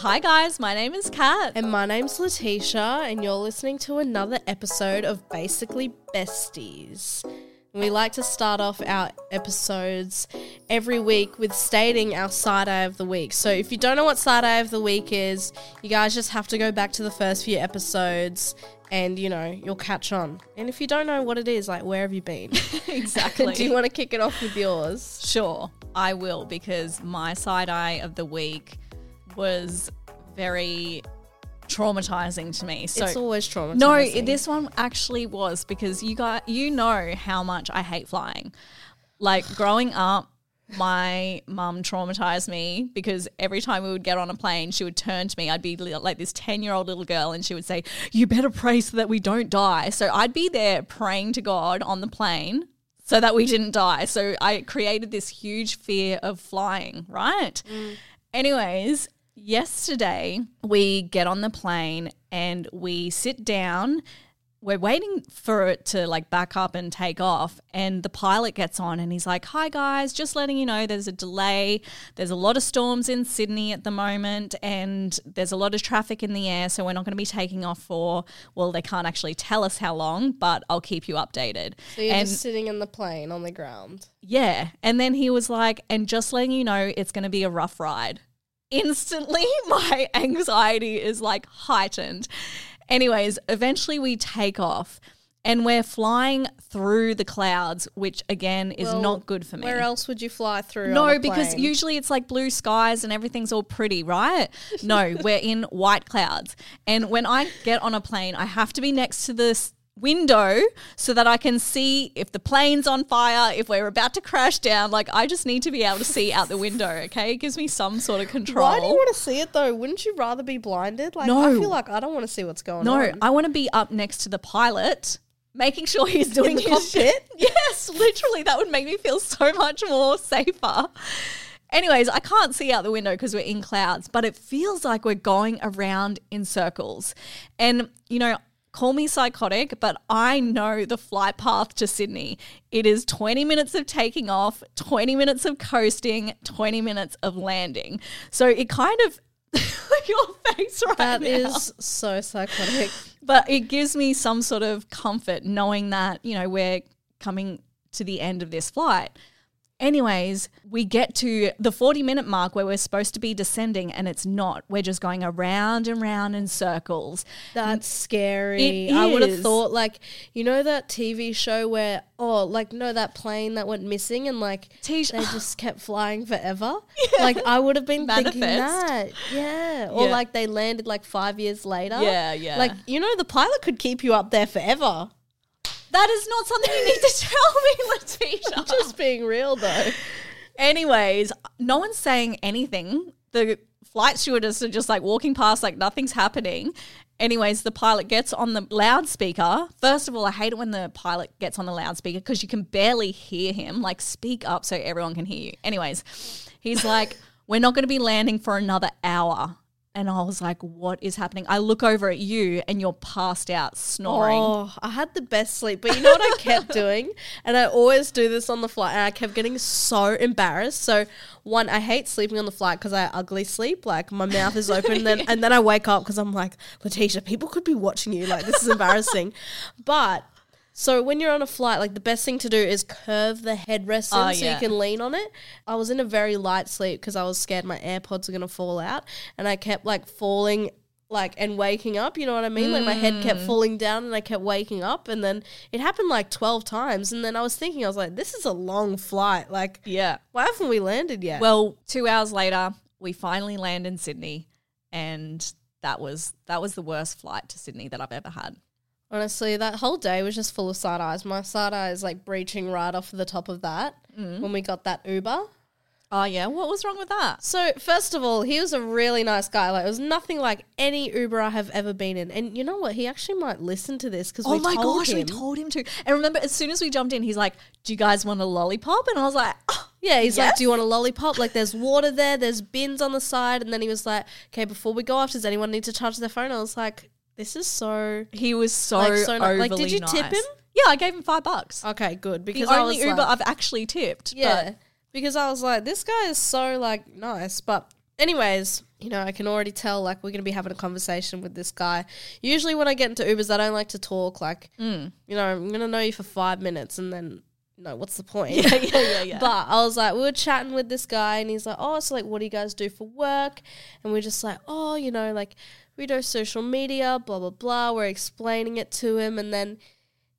Hi guys, my name is Kat. And my name's Letitia, and you're listening to another episode of Basically Besties. We like to start off our episodes every week with stating our side eye of the week. So if you don't know what side eye of the week is, you guys just have to go back to the first few episodes and you know, you'll catch on. And if you don't know what it is, like where have you been? exactly. Do you want to kick it off with yours? Sure, I will because my side eye of the week was very traumatizing to me. So it's always traumatizing. No, this one actually was because you got you know how much I hate flying. Like growing up, my mum traumatized me because every time we would get on a plane, she would turn to me. I'd be like this 10 year old little girl, and she would say, You better pray so that we don't die. So I'd be there praying to God on the plane so that we didn't die. So I created this huge fear of flying, right? Mm. Anyways, yesterday we get on the plane and we sit down. We're waiting for it to like back up and take off. And the pilot gets on and he's like, Hi guys, just letting you know there's a delay. There's a lot of storms in Sydney at the moment and there's a lot of traffic in the air. So we're not going to be taking off for, well, they can't actually tell us how long, but I'll keep you updated. So you're and just sitting in the plane on the ground. yeah. And then he was like, and just letting you know, it's going to be a rough ride. Instantly, my anxiety is like heightened. Anyways, eventually we take off and we're flying through the clouds, which again is Well, not good for me. Where else would you fly through? No, because usually it's like blue skies and everything's all pretty, right? No, we're in white clouds. And when I get on a plane, I have to be next to this window so that I can see if the plane's on fire, if we're about to crash down. Like I just need to be able to see out the window, okay? It gives me some sort of control. Why do you want to see it though? Wouldn't you rather be blinded? Like I feel like I don't want to see what's going no, on. No, I want to be up next to the pilot. Making sure he's doing his cockpit? shit. Yes, literally, that would make me feel so much more safer. Anyways, I can't see out the window because we're in clouds, but it feels like we're going around in circles. And, you know, call me psychotic, but I know the flight path to Sydney. It is 20 minutes of taking off, 20 minutes of coasting, 20 minutes of landing. So it kind of. your face right That now. is so psychotic. But it gives me some sort of comfort knowing that, you know, we're coming to the end of this flight. Anyways, we get to the 40 minute mark where we're supposed to be descending and it's not. We're just going around and round in circles. That's scary. I would have thought like you know that TV show where oh like no that plane that went missing and like Tish- they just kept flying forever. Like I would have been thinking that. Yeah. Or Yeah. like they landed like 5 years later. Yeah, yeah. Like you know the pilot could keep you up there forever. That is not something you need to tell me, Letitia. Just being real though. Anyways, no one's saying anything. The flight stewardess are just like walking past like nothing's happening. Anyways, the pilot gets on the loudspeaker. First of all, I hate it when the pilot gets on the loudspeaker because you can barely hear him. Like, speak up so everyone can hear you. Anyways, he's like, We're not going to be landing for another hour. And I was like, "What is happening?" I look over at you, and you're passed out, snoring. Oh, I had the best sleep. But you know what I kept doing? And I always do this on the flight. And I kept getting so embarrassed. So, one, I hate sleeping on the flight because I ugly sleep. Like, my mouth is open. and, then, and then I wake up because I'm like, Letitia, people could be watching you. Like, this is embarrassing. but. So when you're on a flight, like the best thing to do is curve the headrest in Oh, so yeah. you can lean on it. I was in a very light sleep because I was scared my AirPods were gonna fall out, and I kept like falling, like and waking up. You know what I mean? Like my head Mm. kept falling down, and I kept waking up, and then it happened like twelve times. And then I was thinking, I was like, this is a long flight. Like, Yeah. why haven't we landed yet? Well, two hours later, we finally land in Sydney, and that was that was the worst flight to Sydney that I've ever had. Honestly, that whole day was just full of side eyes. My side eye is like breaching right off the top of that Mm. when we got that Uber. Oh yeah, what was wrong with that? So first of all, he was a really nice guy. Like it was nothing like any Uber I have ever been in. And you know what? He actually might listen to this because Oh we my told gosh, him. we told him to. And remember, as soon as we jumped in, he's like, "Do you guys want a lollipop?" And I was like, oh, yeah, he's like, "Do you want a lollipop? Like, there's water there. There's bins on the side." And then he was like, "Okay, before we go off, does anyone need to charge their phone?" I was like, "This is so He was so, Like, so ni- like, did you tip nice. him? Yeah, I gave him five bucks. okay, good." the Because I only was Uber like, I've actually tipped. Yeah. but because I was like, this guy is so like nice. But anyways, you know, I can already tell like we're gonna be having a conversation with this guy. Usually when I get into Ubers, I don't like to talk. Like, Mm. you know, I'm gonna know you for five minutes and then no, what's the point? Yeah, yeah, yeah, yeah. But I was like, we were chatting with this guy, and he's like, "Oh, so like, what do you guys do for work?" And we're just like, "Oh, you know, like we do social media, blah blah blah." We're explaining it to him, and then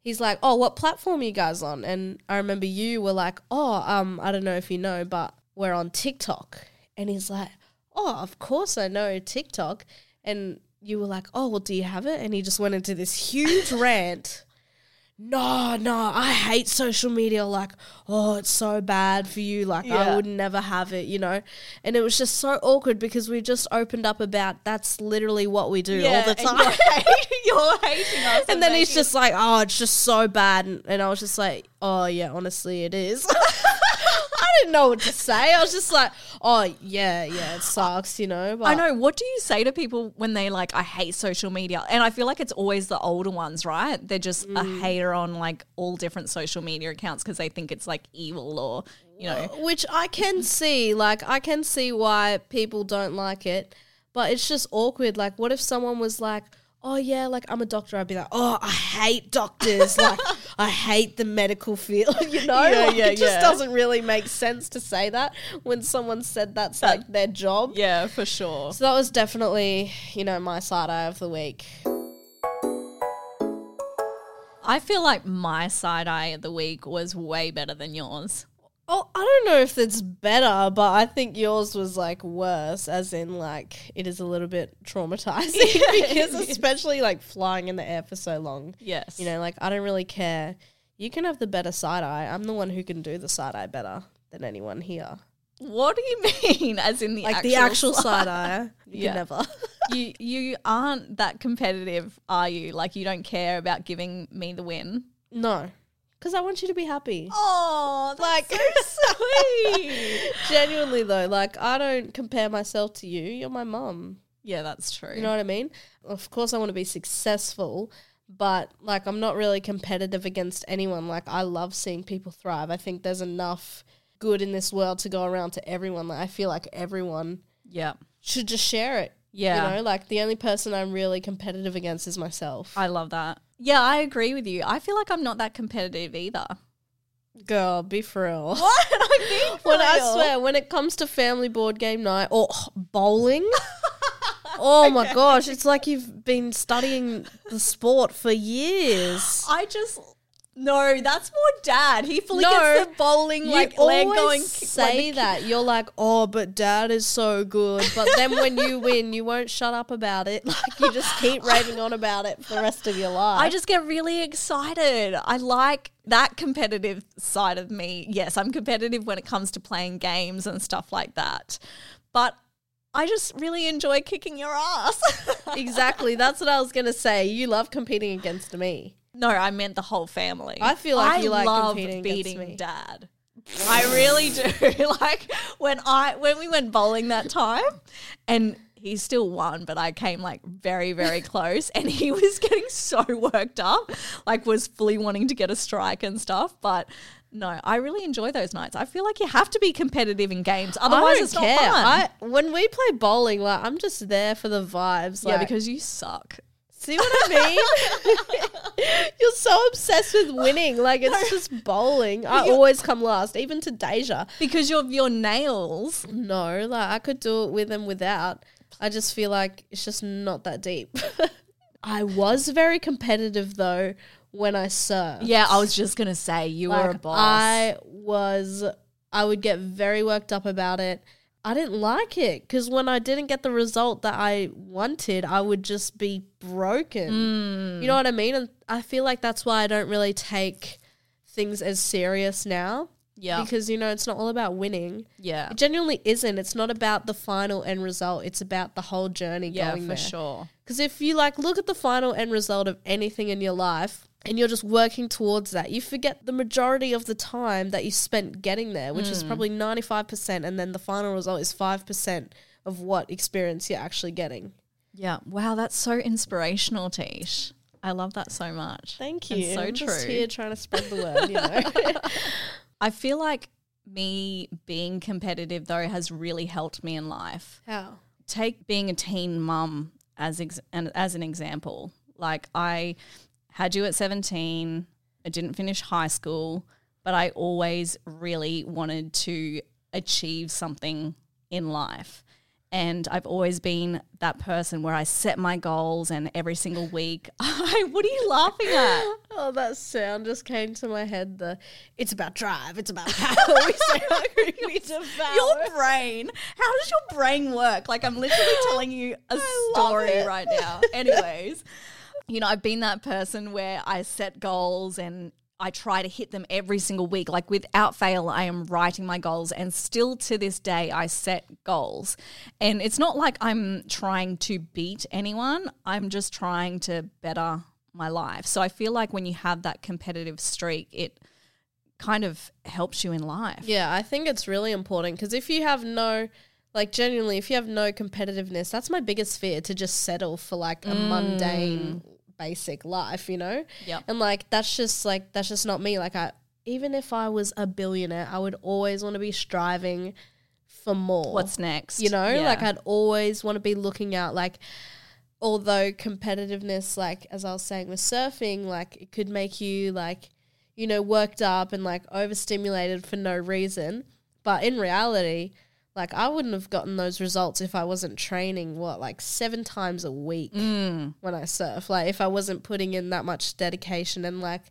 he's like, "Oh, what platform you guys on?" And I remember you were like, "Oh, um, I don't know if you know, but we're on TikTok." And he's like, "Oh, of course I know TikTok." And you were like, "Oh, well, do you have it?" And he just went into this huge rant. No, no, I hate social media. Like, oh, it's so bad for you. Like, I would never have it, you know? And it was just so awkward because we just opened up about that's literally what we do all the and time. You're, hating, you're hating us. And then he's just like, oh, it's just so bad. And, and I was just like, oh, yeah, honestly, it is. I didn't know what to say. I was just like, oh, yeah, yeah, it sucks, you know? But I know. What do you say to people when they like, I hate social media? And I feel like it's always the older ones, right? They're just a Mm. hater on like all different social media accounts because they think it's like evil or, you know. Which I can see, like I can see why people don't like it, but it's just awkward. Like, what if someone was like, "Oh yeah, like I'm a doctor," I'd be like, "Oh, I hate doctors. like, I hate the medical field." You know, Yeah, Like, yeah, it just yeah. doesn't really make sense to say that when someone said that's like their job. Yeah, for sure. So that was definitely, you know, my side eye of the week. I feel like my side eye of the week was way better than yours. Oh, I don't know if it's better, but I think yours was like worse, as in like it is a little bit traumatizing because especially like flying in the air for so long. Yes. You know, like I don't really care. You can have the better side eye. I'm the one who can do the side eye better than anyone here. what do you mean? As in the Like actual the actual side? side eye, you Yeah. never. you you aren't that competitive, are you? Like you don't care about giving me the win. no, because I want you to be happy. Oh, Like so sweet. Genuinely though, like I don't compare myself to you. You're my mum. yeah, that's true. You know what I mean? Of course, I want to be successful, but like I'm not really competitive against anyone. Like I love seeing people thrive. I think there's enough good in this world to go around to everyone. Like I feel like everyone yeah. should just share it. Yeah. You know, like the only person I'm really competitive against is myself. I love that. Yeah, I agree with you. I feel like I'm not that competitive either. Girl, be for real. What? I'm being for When I swear, when it comes to family board game night or bowling, oh my gosh, it's like you've been studying the sport for years. I just no, that's more dad. He fully No, the bowling You like leg always going. say like, that you're like, oh, but dad is so good. But then when you win, you won't shut up about it. Like you just keep raving on about it for the rest of your life. I just get really excited. I like that competitive side of me. Yes, I'm competitive when it comes to playing games and stuff like that. But I just really enjoy kicking your ass. exactly. That's what I was gonna say. You love competing against me. No, I meant the whole family. I feel like I you like love competing against beating me. dad. I really do. like when I when we went bowling that time and he still won, but I came like very, very close. And he was getting so worked up, like was fully wanting to get a strike and stuff. But no, I really enjoy those nights. I feel like you have to be competitive in games, otherwise it's care. not fun. I when we play bowling, like I'm just there for the vibes. yeah, like, because you suck. See what I mean? You're so obsessed with winning. Like it's just bowling. I always come last, even to Deja. Because of your nails. No, like I could do it with and without. I just feel like it's just not that deep. I was very competitive though when I surfed. Yeah, I was just gonna say you were a boss. I was, I would get very worked up about it. I didn't like it because when I didn't get the result that I wanted, I would just be broken. Mm. You know what I mean? And I feel like that's why I don't really take things as serious now. yeah, Because, you know, it's not all about winning. yeah, It genuinely isn't. It's not about the final end result. It's about the whole journey yeah, going for there. sure. Because if you like look at the final end result of anything in your life and you're just working towards that, you forget the majority of the time that you spent getting there, which Mm. is probably 95%, and then the final result is 5% of what experience you're actually getting. Yeah, wow, that's so inspirational, Tish. I love that so much. Thank And you. so I'm true. just here trying to spread the word, you know. I feel like me being competitive though has really helped me in life. How? Take being a teen mum as ex- an, as an example. Like I had you at 17, I didn't finish high school, but I always really wanted to achieve something in life. And I've always been that person where I set my goals and every single week I what are you laughing at? Oh, that sound just came to my head. The it's about drive, it's about power. we say we devour. Your brain. How does your brain work? Like I'm literally telling you a story right now. Anyways, you know, I've been that person where I set goals and I try to hit them every single week. Like without fail, I am writing my goals and still to this day I set goals. And it's not like I'm trying to beat anyone. I'm just trying to better my life. So I feel like when you have that competitive streak, it kind of helps you in life. Yeah, I think it's really important because if you have no, like, genuinely, if you have no competitiveness, that's my biggest fear to just settle for like a mundane, mm. Basic life, you know? Yep. And like, that's just like, that's just not me. Like, I, even if I was a billionaire, I would always want to be striving for more. What's next? You know, Yeah. like I'd always want to be looking out like although competitiveness like as I was saying with surfing, like it could make you like, you know, worked up and like overstimulated for no reason. But in reality, like I wouldn't have gotten those results if I wasn't training what, like seven times a week Mm. when I surf. Like if I wasn't putting in that much dedication and like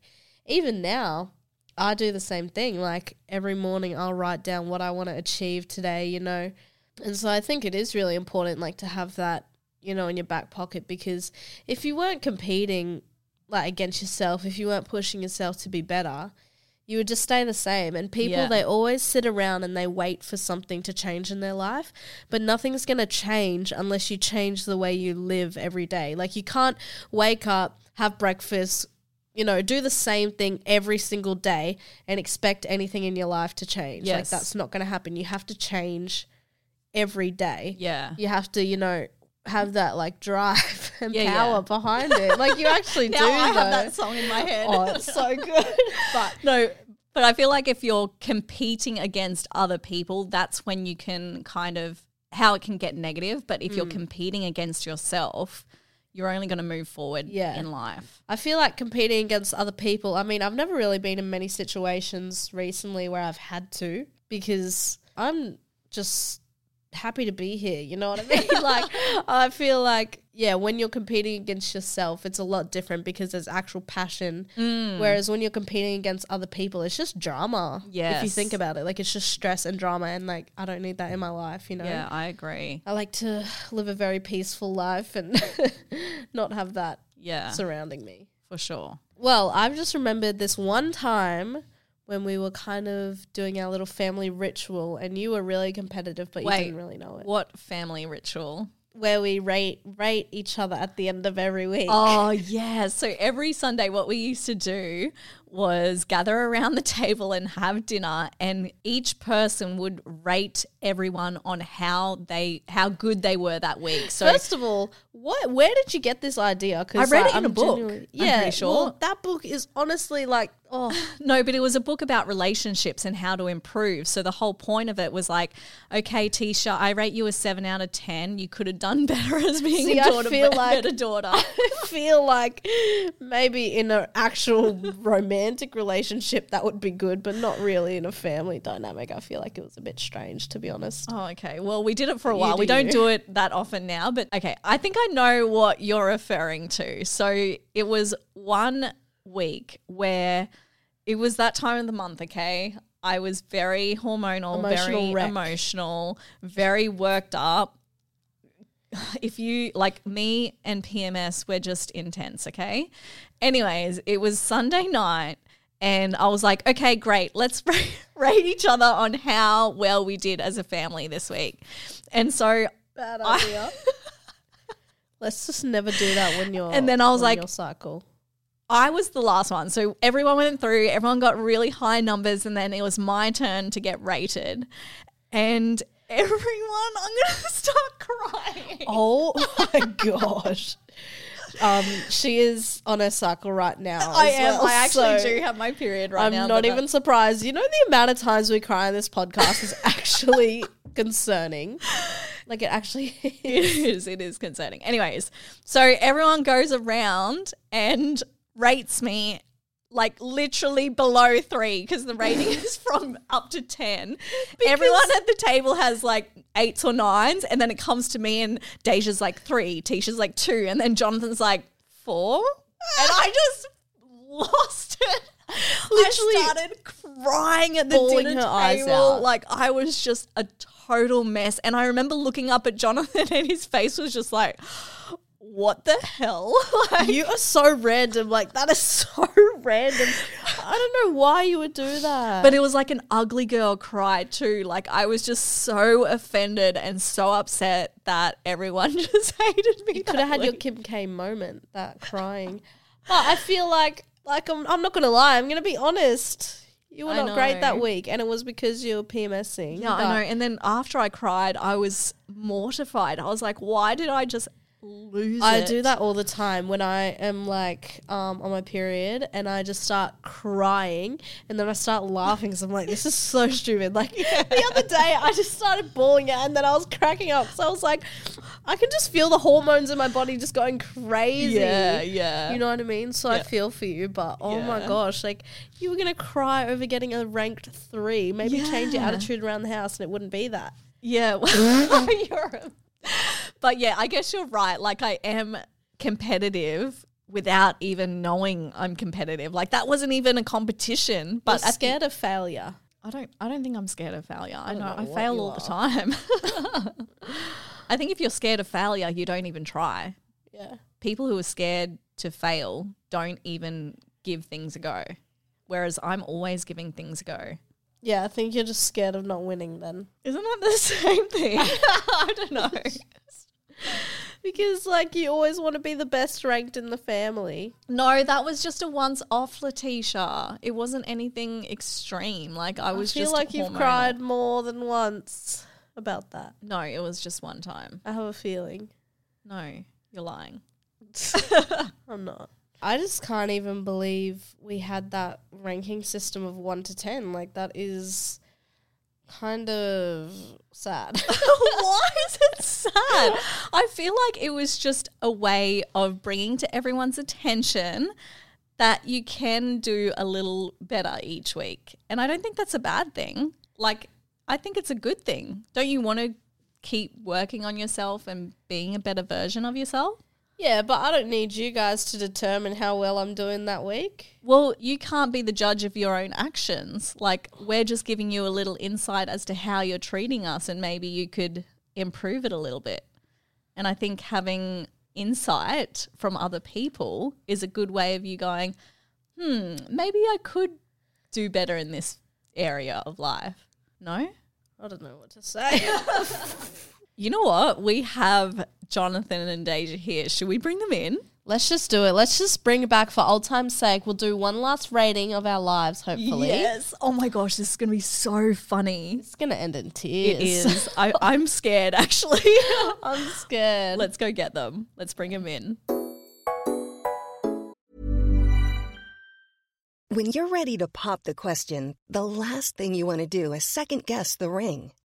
even now I do the same thing. Like every morning I'll write down what I want to achieve today, you know. And so I think it is really important like to have that, you know, in your back pocket because if you weren't competing like against yourself, if you weren't pushing yourself to be better, you would just stay the same. And people Yeah. they always sit around and they wait for something to change in their life, but nothing's going to change unless you change the way you live every day. Like you can't wake up, have breakfast, you know, do the same thing every single day and expect anything in your life to change. Like that's not going to happen. You have to change every day. Yeah. You have to, you know, have that like drive and Yeah, power yeah. behind it. Like you actually Now do. I have though. that song in my head. Oh, it's so good. but no, but I feel like if you're competing against other people, that's when you can kind of how it can get negative. But if you're Mm. competing against yourself, you're only going to move forward Yeah. in life. I feel like competing against other people. I mean, I've never really been in many situations recently where I've had to because I'm just happy to be here. You know what I mean? like, I feel like, yeah, when you're competing against yourself, it's a lot different because there's actual passion. Mm. Whereas when you're competing against other people, it's just drama. Yeah. If you think about it, like, it's just stress and drama. And, like, I don't need that in my life, you know? Yeah, I agree. I like to live a very peaceful life and not have that Yeah, surrounding me. for sure. Well, I've just remembered this one time when we were kind of doing our little family ritual and you were really competitive but you didn't really know it. What family ritual? Where we rate rate each other at the end of every week. Oh yeah. So every Sunday what we used to do was gather around the table and have dinner, and each person would rate everyone on how they how good they were that week. So First of all, what? Where did you get this idea? 'Cause, I read like, it uh, in a I'm book, genuinely- I'm Yeah, sure. well, that book is honestly like, oh, No, but it was a book about relationships and how to improve. So the whole point of it was like, okay, Tisha, I rate you a seven out of ten. You could have done better as being See, a I daughter, feel like- better daughter. I feel like maybe in an actual romantic relationship that would be good, but not really in a family dynamic. I feel like it was a bit strange, to be honest. Oh, okay. Well, we did it for a while. we do don't you. do it that often now, but okay. I think I know what you're referring to. So it was one week where it was that time of the month, okay? I was very hormonal, Emotional very wreck. emotional, very worked up. If you like me and PMS, we're just intense, okay? Anyways, it was Sunday night and I was like, okay, great. Let's rate, each other on how well we did as a family this week. And so Bad I- Let's just never do that when you're. And then I was like- your cycle. I was the last one. So everyone went through, everyone got really high numbers, and then it was my turn to get rated. And everyone, I'm going to start crying. Oh my gosh. Um, she is on her cycle right now. I am. well, I actually so do have my period right now. I'm now. not but even surprised. You know the amount of times we cry on this podcast is actually concerning. Like it actually It is. is. It is concerning. Anyways, so everyone goes around and rates me like literally below three because the rating is from up to 10. Everyone at the table has like eights or nines, and then it comes to me, and Deja's like three, Tisha's like two, and then Jonathan's like four. And I just lost it. Literally I started crying at the dinner table. Like I was just a total mess. And I remember looking up at Jonathan and his face was just like, what the hell? Like, You are so random. Like that is so random. I don't know why you would do that. but it was like an ugly girl cry too. Like I was just so offended and so upset that everyone just hated me. you could have had your. Kim K moment, that crying. But I feel like, like I'm, I'm not gonna lie. I'm gonna be honest. You were I not great that week, and it was because you were PMSing. Yeah, I know. And then after I cried, I was mortified. I was like, why did I just lose I it? do that all the time when I am like um, on my period and I just start crying and then I start laughing because I'm like, this is so stupid. Like the other day, I just started bawling out and then I was cracking up. So I was like, I can just feel the hormones in my body just going crazy. Yeah, yeah. You know what I mean? So I feel for you, but oh my gosh, like you were gonna cry over getting a ranked three. Maybe change your attitude around the house and it wouldn't be that. Yeah. well, you're a- but yeah, I guess you're right. Like I am competitive without even knowing I'm competitive. Like that wasn't even a competition. But But at the- scared of failure. I don't I don't think I'm scared of failure. I, don't know, know I fail all the time. I think if you're scared of failure, you don't even try. Yeah. People who are scared to fail don't even give things a go. Whereas I'm always giving things a go. Yeah, I think you're just scared of not winning then. Isn't that the same thing? I don't know. Because like you always want to be the best ranked in the family. No, that was just a once off, Letitia. It wasn't anything extreme. Like I was I feel just like you've hormonal. cried more than once about that. No, it was just one time. I have a feeling. No, you're lying. I'm not. I just can't even believe we had that ranking system of 1 to 10. Like that is kind of sad. Why is it sad? I feel like it was just a way of bringing to everyone's attention that you can do a little better each week. And I don't think that's a bad thing. Like, I think it's a good thing. Don't you want to keep working on yourself and being a better version of yourself? Yeah, but I don't need you guys to determine how well I'm doing that week. Well, you can't be the judge of your own actions. Like, we're just giving you a little insight as to how you're treating us, and maybe you could improve it a little bit. And I think having insight from other people is a good way of you going, hmm, maybe I could do better in this area of life. No? I don't know what to say. You know what? We have Jonathan and Deja here. Should we bring them in? Let's just do it. Let's just bring it back for old time's sake. We'll do one last rating of our lives, hopefully. Yes. Oh my gosh, this is gonna be so funny. It's going to end in tears. It is. I, I'm scared actually. I'm scared. Let's go get them. Let's bring them in. When you're ready to pop the question, the last thing you want to do is second guess the ring.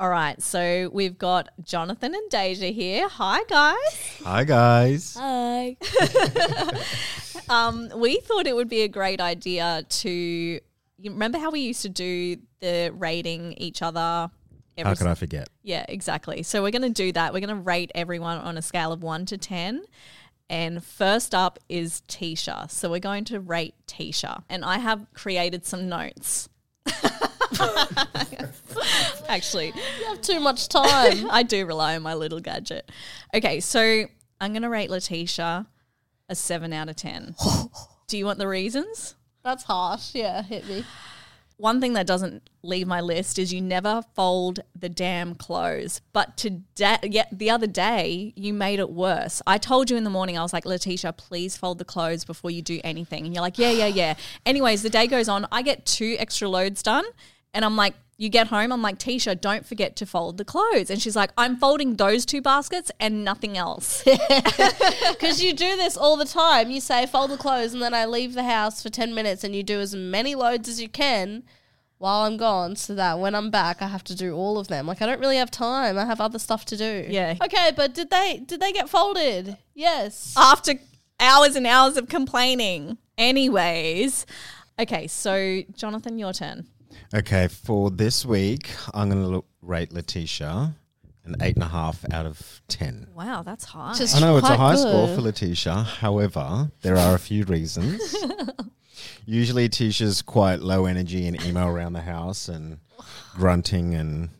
All right, so we've got Jonathan and Deja here. Hi, guys. Hi guys. Hi. Um, we thought it would be a great idea to. You remember how we used to do the rating each other? How could I forget? Yeah, exactly. So we're going to do that. We're going to rate everyone on a scale of one to 10. And first up is Tisha. So we're going to rate Tisha. And I have created some notes. Actually, You have too much time. I do rely on my little gadget. Okay, so I'm going to rate Letitia a 7 out of 10. do you want the reasons? That's harsh. Yeah, hit me. One thing that doesn't leave my list is you never fold the damn clothes. But today, yeah, the other day, you made it worse. I told you in the morning, I was like, Letitia, please fold the clothes before you do anything. And you're like, yeah, yeah, yeah. Anyways, the day goes on. I get two extra loads done. And I'm like, you get home, I'm like, Tisha, don't forget to fold the clothes. And she's like, I'm folding those two baskets and nothing else. Because you do this all the time. You say, fold the clothes, and then I leave the house for 10 minutes, and you do as many loads as you can while I'm gone so that when I'm back, I have to do all of them. Like, I don't really have time. I have other stuff to do. Yeah. Okay, but did they did they get folded? Yes. After hours and hours of complaining. Anyways, okay, so Jonathan, your turn. Okay, for this week, I'm going to rate Letitia an eight and a half out of ten. Wow, that's high. Just I know it's a quite high score for Letitia. However, there are a few reasons. Usually, Tisha's quite low energy and emo around the house and grunting and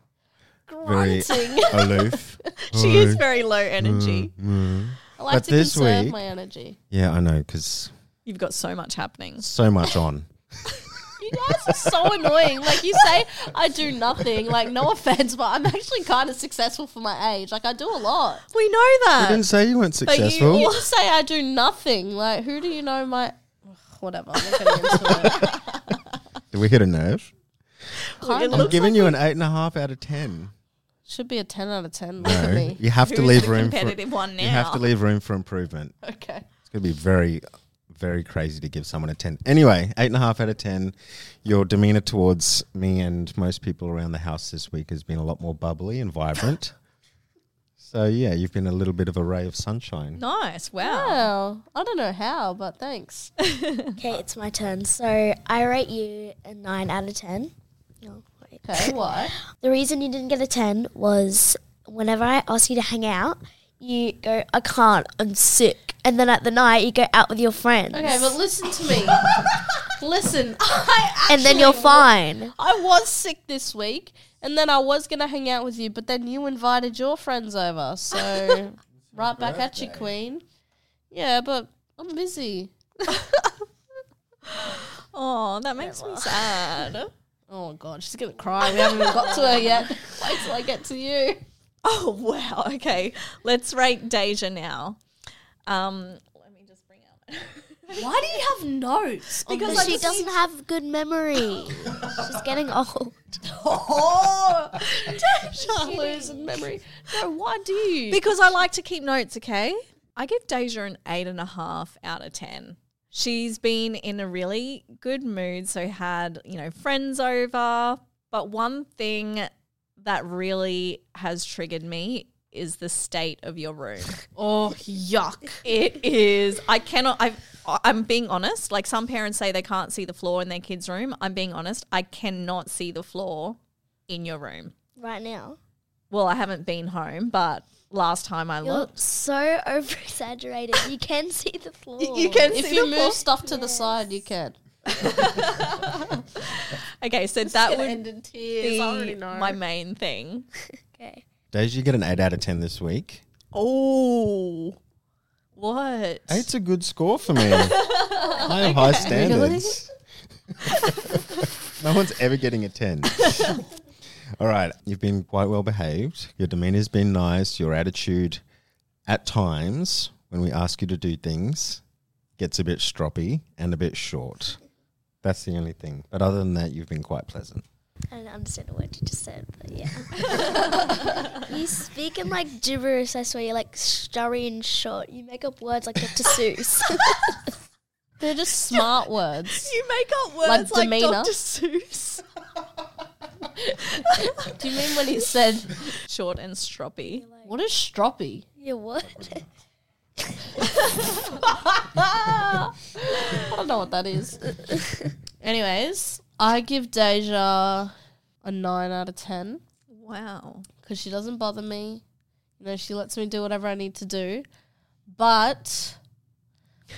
very aloof. she is very low energy. Mm, mm. I like But to this conserve week- my energy. Yeah, I know because You've got so much happening. so much on. You guys are so annoying. Like you say, I do nothing. Like no offense, but I'm actually kind of successful for my age. Like I do a lot. We know I that. didn't say you weren't But you- successful. You just say I do nothing. Like who do you know my? Ugh, Whatever. I'm not getting into it. Did we hit a nerve? Kind I'm giving you an eight and a half out of ten. Should be a ten out of ten. Look at No, me. you have to Who's leave the room for competitive one now? you have to leave room for improvement. Okay. It's gonna be very, very crazy to give someone a ten. Anyway, eight and a half out of ten. Your demeanor towards me and most people around the house this week has been a lot more bubbly and vibrant. so yeah, you've been a little bit of a ray of sunshine. Nice. Wow. Well, I don't know how, but thanks. Okay, it's my turn. So I rate you a 9 out of 10. No, wait. Okay. Why? The reason you didn't get a 10 was whenever I ask you to hang out, you go, I can't, I'm sick. And then at the night, you go out with your friends. Okay, but listen to me. listen, I and then you're actually- fine. I was sick this week, and then I was gonna hang out with you, but then you invited your friends over, so right back at you, Queen. Yeah, but I'm busy. Oh, that makes me sad. Oh god, she's gonna cry. We haven't even got to her yet. Wait till I get to you. Oh wow. Okay, let's rate Deja now. Um, let me just bring out. Why do you have notes? Because this? she doesn't have good memory. She's getting old. Oh, Deja losing memory. No, why do you? because I like to keep notes. Okay, I give Deja an eight and a half out of ten. She's been in a really good mood, so had you know friends over. But one thing that really has triggered me is the state of your room. oh, yuck. It is. I cannot. I. I'm being honest. Like some parents say they can't see the floor in their kids' room. I'm being honest. I cannot see the floor in your room. Right now. Well, I haven't been home, but last time I You're looked, so over exaggerated. You can see the floor. you can If see you move floor. stuff to the side, you can. Okay, so that would end in tears. I be know. my main thing. Okay. Daisy, you get an 8 out of 10 this week. Oh, what? Eight's a good score for me. I have high standards. no one's ever getting a 10. All right. You've been quite well behaved. Your demeanor's been nice. Your attitude at times, when we ask you to do things, gets a bit stroppy and a bit short. That's the only thing. But other than that, you've been quite pleasant. I didn't understand a word you just said, but yeah. you speak in like gibberish, I swear. You're like stuttery and short. You make up words like Dr. Seuss. They're just smart words. You make up words Like like? Dr. Seuss. Do you mean when he said, Short and stroppy. what is stroppy? yeah, what? I don't know what that is. Anyways, I give Deja a 9 out of 10 Wow. because she doesn't bother me. You know, she lets me do whatever I need to do. But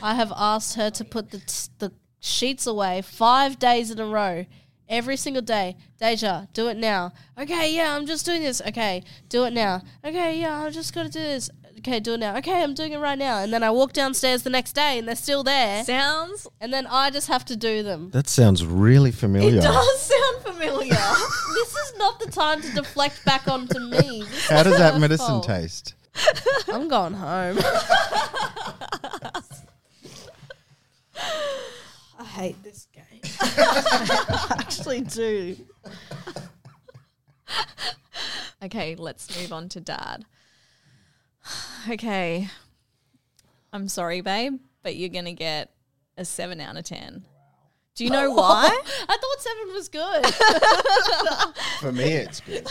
I have asked her to put the, t- the sheets away five days in a row. Every single day. Deja, do it now. Okay, yeah, I'm just doing this. Okay, do it now. Okay, yeah, I just got to do this. Okay, do it now. Okay, I'm doing it right now. And then I walk downstairs the next day and they're still there. Sounds. And then I just have to do them. That sounds really familiar. It does sound familiar. this is not the time to deflect back onto me. This How is does that medicine fault. taste? I'm going home. I hate this game. I actually do. Okay, let's move on to dad. Okay. I'm sorry, babe, but you're going to get a 7 out of 10. Do you know why? I thought seven was good. For me, it's good.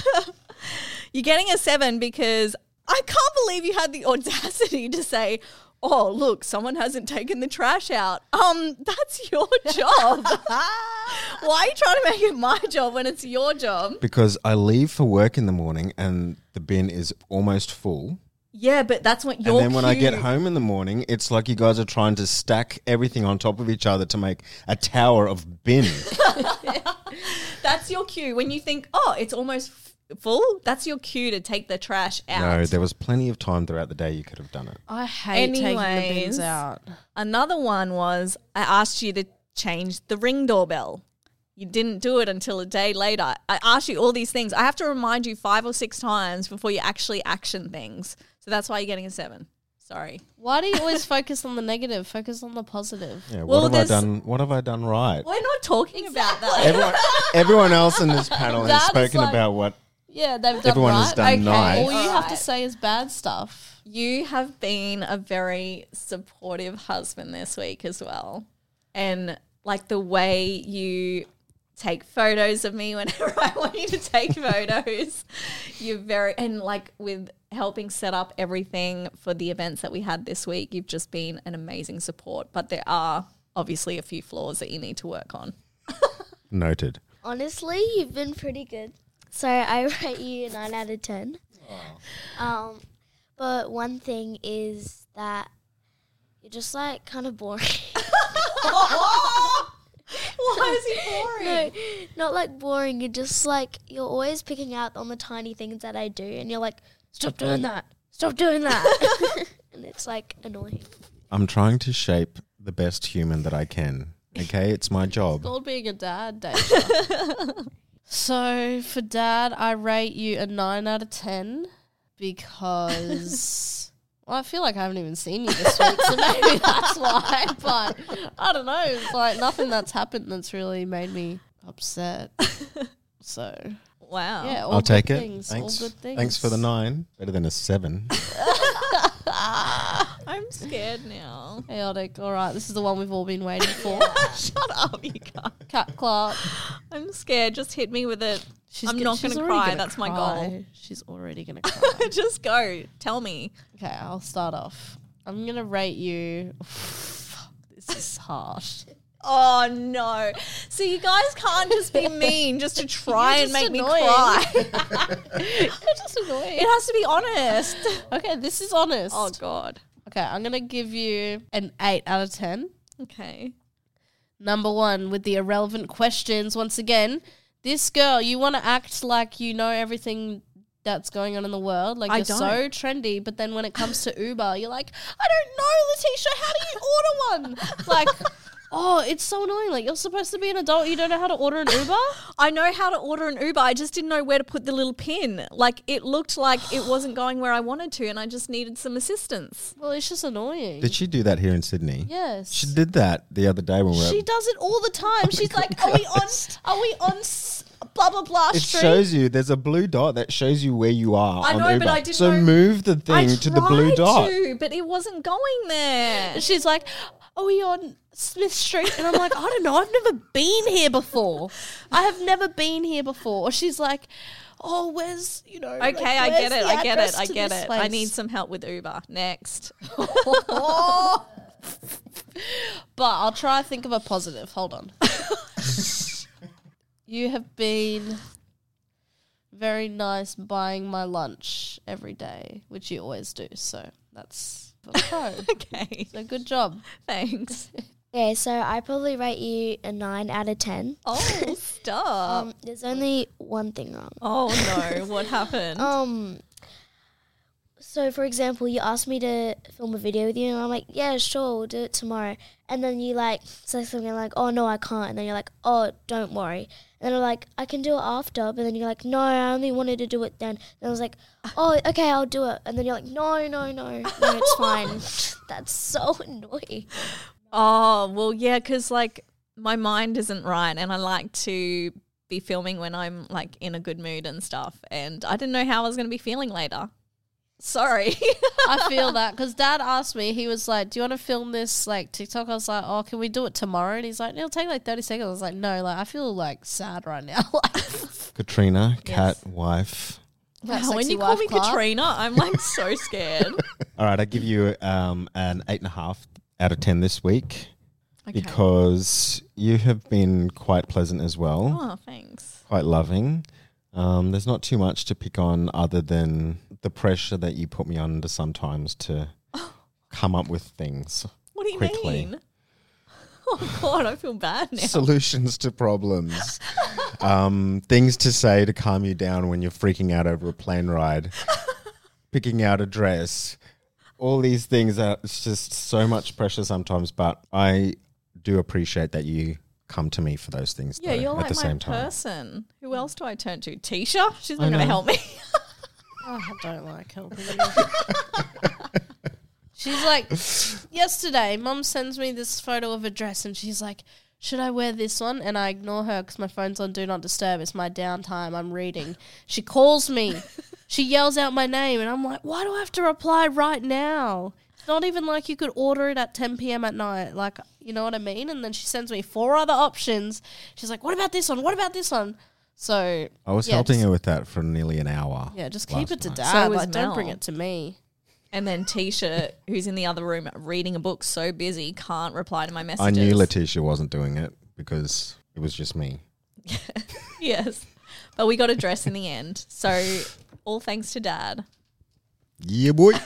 You're getting a 7 because I can't believe you had the audacity to say, "Oh, look, someone hasn't taken the trash out." Um, that's your job. why are you trying to make it my job when it's your job? Because I leave for work in the morning and the bin is almost full. Yeah, but that's what your and then when I get home in the morning, it's like you guys are trying to stack everything on top of each other to make a tower of bin. That's your cue. When you think, oh, it's almost f- full, that's your cue to take the trash out. no, there was plenty of time throughout the day you could have done it. I hate taking the Anyways. bins out. Another one was I asked you to change the ring doorbell. You didn't do it until a day later. I asked you all these things. I have to remind you five or six times before you actually action things. So that's why you're getting a seven. Sorry. Why do you always focus on the negative? Focus on the positive. Yeah, Well, what have I there's- done? What have I done right? We're not talking about that. Everyone, everyone else in this panel has That's spoken like- about what Yeah, they've done everyone right. has done Okay. nice. All you have to Alright. say is bad stuff. You have been a very supportive husband this week as well. And like the way you take photos of me whenever I want you to take photos. You're very, and like with helping set up everything for the events that we had this week, you've just been an amazing support. But there are obviously a few flaws that you need to work on. Noted. Honestly, you've been pretty good. So I rate you a 9 out of 10. Um, but one thing is that you're just like kind of boring. Why is he boring? no, not like boring. You're just like, you're always picking out on the tiny things that I do. And you're like, stop doing that. Stop doing that. and it's like annoying. I'm trying to shape the best human that I can Okay, it's my job. It's called being a dad, Deja. so for dad, I rate you a nine out of ten because well, I feel like I haven't even seen you this week, so maybe that's why. But I don't know. It's like nothing that's happened that's really made me upset. So Wow. yeah, all I'll good take it. things, Thanks. All good things. Thanks for the nine. Better than a seven. I'm scared now. Chaotic. All right, this is the one we've all been waiting for. Shut up, you guys. Kat Clark. I'm scared. Just hit me with it. She's I'm go- not going to cry. gonna That's my cry. goal. She's already gonna cry. Just go. Tell me. Okay, I'll start off. I'm gonna rate you. this is harsh. Oh no! So you guys can't just be mean just to try You're and just make me cry. You're just annoying. It has to be honest. Okay, this is honest. Oh god. Okay, I'm gonna give you an eight out of ten. Okay. Number one, with the irrelevant questions. Once again, this girl, you want to act like you know everything that's going on in the world. Like I you're don't. so trendy, but then when it comes to Uber, you're like, I don't know, Letitia. How do you order one? like, oh, it's so annoying. Like you're supposed to be an adult, you don't know how to order an Uber. I know how to order an Uber. I just didn't know where to put the little pin. Like it looked like it wasn't going where I wanted to, and I just needed some assistance. Well, it's just annoying. Did she do that here in Sydney? yes. She did that the other day when we were. She does it all the time. Oh She's like, "Are we on? Are we on? s- Blah blah blah." it street? shows you. There's a blue dot that shows you where you are. I on know, but Uber. I didn't So know- move the I thing to the blue tried dot. to, but it wasn't going there. She's like, "Are we on Smith Street?" And I'm like, "I don't know. I've never been here before. I have never been here before." Or she's like, "Oh, where's you know?" like, Okay, I get it. I get it. I get it. I need some help with Uber. Next. But I'll try to think of a positive. Hold on. you have been very nice buying my lunch every day, which you always do. So that's pro. okay. so good job. Thanks. Okay, so I probably rate you a nine out of ten. Oh, stop. Um, there's only one thing wrong. oh no, what happened? Um, so for example, you asked me to film a video with you, and I'm like, yeah, sure, we'll do it tomorrow. And then you like say something like, oh no, I can't. And then you're like, oh, don't worry. And then I'm like, I can do it after. But then you're like, no, I only wanted to do it then. And I was like, oh, okay, I'll do it. And then you're like, no, no, no, no, it's fine. That's so annoying. Oh, well, yeah, because like my mind isn't right and I like to be filming when I'm like in a good mood and stuff. And I didn't know how I was going to be feeling later. Sorry. I feel that because Dad asked me, he was like, "Do you want to film this like TikTok?" I was like, "Oh, can we do it tomorrow?" And he's like, "It'll take like thirty seconds." I was like, "No, like I feel like sad right now." like, Katrina, Kat, wife. that when you call me Clark. Katrina, I'm like so scared. All right, I give you um, an eight and a half out of ten this week Okay. because you have been quite pleasant as well, oh, thanks. quite loving. Um, there's not too much to pick on other than the pressure that you put me under sometimes to come up with things, What do you Quickly. mean? Oh God, I feel bad now. solutions to problems, um, things to say to calm you down when you're freaking out over a plane ride, picking out a dress, all these things are it's just so much pressure sometimes. But I do appreciate that you come to me for those things. yeah, though, you're at like the my same time. person. Who else do I turn to? Tisha? She's not going to help me. Oh, I don't like helping she's like, yesterday, Mum sends me this photo of a dress, and she's like, "Should I wear this one?" And I ignore her because my phone's on Do Not Disturb. It's my downtime. I'm reading. She calls me. she yells out my name, and I'm like, "Why do I have to reply right now?" It's not even like you could order it at 10 p.m. at night. Like, you know what I mean? And then she sends me four other options. She's like, "What about this one? What about this one?" So I was yeah, helping just- her with that for nearly an hour. Yeah, just keep it to night. dad. So was like, don't bring it to me. and then Tisha, who's in the other room reading a book, so busy, can't reply to my messages. I knew Letitia wasn't doing it because it was just me. yes. But we got a dress in the end. So all thanks to dad. Yeah, boy.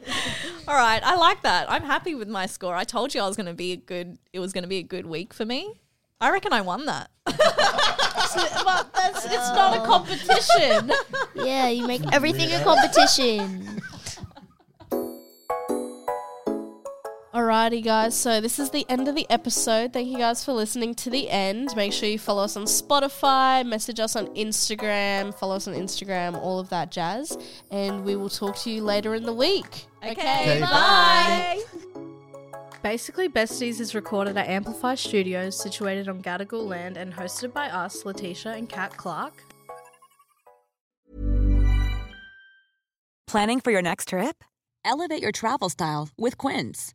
All right, I like that. I'm happy with my score. I told you I was going to be a good it was going to be a good week for me. I reckon I won that. but that's it's not a competition. Yeah, you make everything a competition. Alrighty, guys. So this is the end of the episode. Thank you guys for listening to the end. Make sure you follow us on Spotify, message us on Instagram, follow us on Instagram, all of that jazz. And we will talk to you later in the week. Okay, bye. Basically Besties is recorded at Amplify Studios, situated on Gadigal land, and hosted by us, Letitia and Kat Clark. Planning for your next trip? Elevate your travel style with Quince.